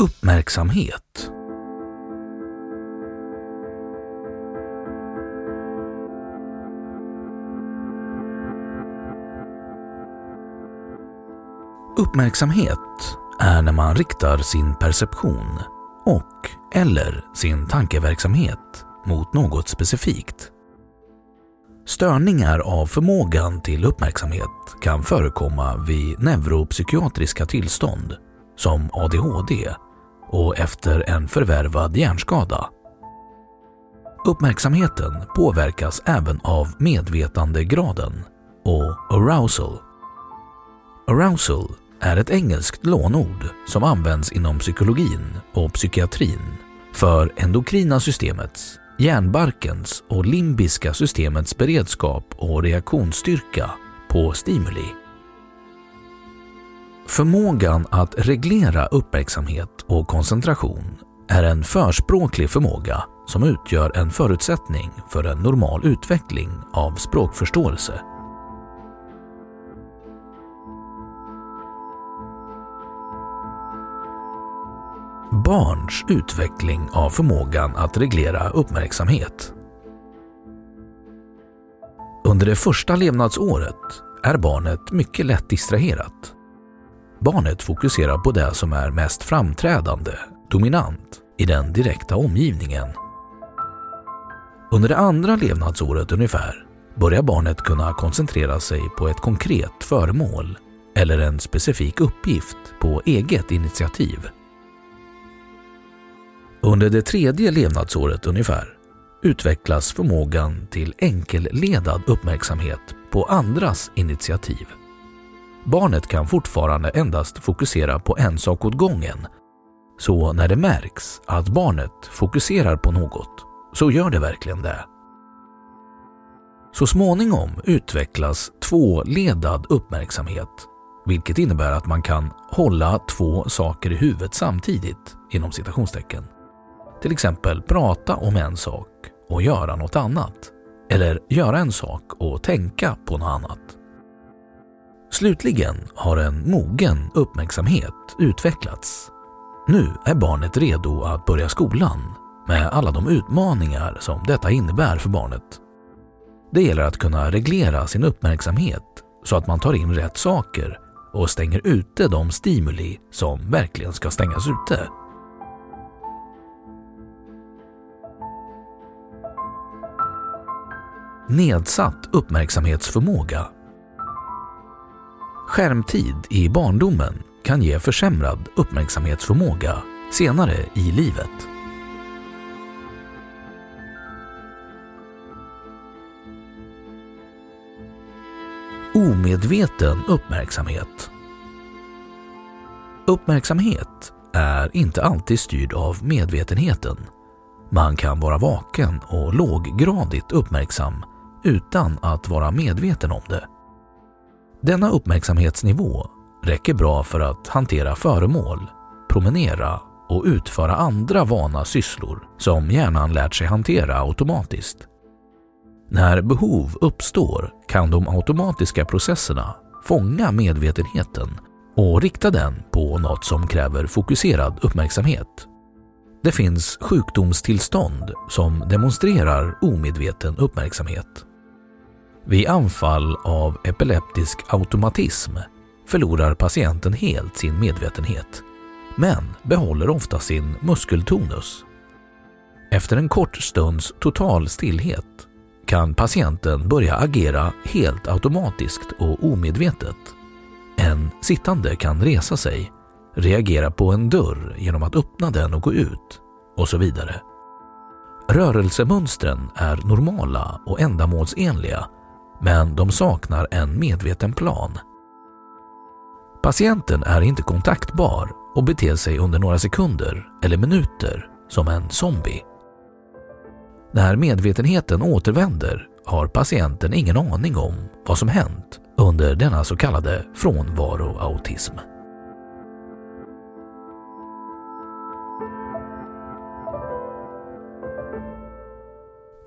Uppmärksamhet. Uppmärksamhet är när man riktar sin perception och eller sin tankeverksamhet mot något specifikt. Störningar av förmågan till uppmärksamhet kan förekomma vid neuropsykiatriska tillstånd som ADHD och efter en förvärvad hjärnskada. Uppmärksamheten påverkas även av medvetandegraden och arousal. Arousal är ett engelskt lånord som används inom psykologin och psykiatrin för endokrina systemets, hjärnbarkens och limbiska systemets beredskap och reaktionsstyrka på stimuli. Förmågan att reglera uppmärksamhet och koncentration är en förspråklig förmåga som utgör en förutsättning för en normal utveckling av språkförståelse. Barns utveckling av förmågan att reglera uppmärksamhet. Under det första levnadsåret är barnet mycket lätt distraherat. Barnet fokuserar på det som är mest framträdande, dominant, i den direkta omgivningen. Under det andra levnadsåret ungefär börjar barnet kunna koncentrera sig på ett konkret föremål eller en specifik uppgift på eget initiativ. Under det tredje levnadsåret ungefär utvecklas förmågan till enkelledad uppmärksamhet på andras initiativ. Barnet kan fortfarande endast fokusera på en sak åt gången. Så när det märks att barnet fokuserar på något, så gör det verkligen det. Så småningom utvecklas tvåledad uppmärksamhet, vilket innebär att man kan hålla två saker i huvudet samtidigt, inom citationstecken. Till exempel prata om en sak och göra något annat. Eller göra en sak och tänka på något annat. Slutligen har en mogen uppmärksamhet utvecklats. Nu är barnet redo att börja skolan med alla de utmaningar som detta innebär för barnet. Det gäller att kunna reglera sin uppmärksamhet så att man tar in rätt saker och stänger ute de stimuli som verkligen ska stängas ute. Nedsatt uppmärksamhetsförmåga Skärmtid i barndomen kan ge försämrad uppmärksamhetsförmåga senare i livet. Omedveten uppmärksamhet Uppmärksamhet är inte alltid styrd av medvetenheten. Man kan vara vaken och låggradigt uppmärksam utan att vara medveten om det. Denna uppmärksamhetsnivå räcker bra för att hantera föremål, promenera och utföra andra vana sysslor som hjärnan lärt sig hantera automatiskt. När behov uppstår kan de automatiska processerna fånga medvetenheten och rikta den på något som kräver fokuserad uppmärksamhet. Det finns sjukdomstillstånd som demonstrerar omedveten uppmärksamhet. Vid anfall av epileptisk automatism förlorar patienten helt sin medvetenhet men behåller ofta sin muskeltonus. Efter en kort stunds total stillhet kan patienten börja agera helt automatiskt och omedvetet. En sittande kan resa sig, reagera på en dörr genom att öppna den och gå ut och så vidare. Rörelsemönstren är normala och ändamålsenliga men de saknar en medveten plan. Patienten är inte kontaktbar och beter sig under några sekunder eller minuter som en zombie. När medvetenheten återvänder har patienten ingen aning om vad som hänt under denna så kallade frånvaroautism.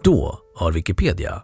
Då har Wikipedia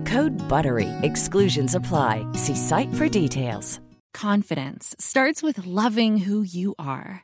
Code BUTTERY. Exclusions apply. See site for details. Confidence starts with loving who you are.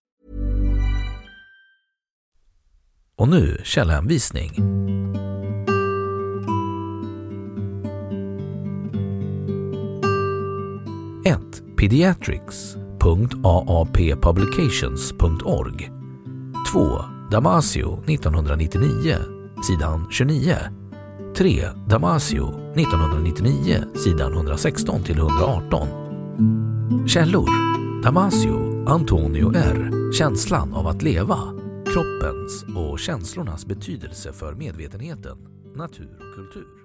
Och nu källhänvisning. Pediatrics.aappublications.org 2. Damasio 1999, sidan 29 3. Damasio 1999, sidan 116 till 118 Källor Damasio, Antonio R. Känslan av att leva kroppens och känslornas betydelse för medvetenheten, natur och kultur.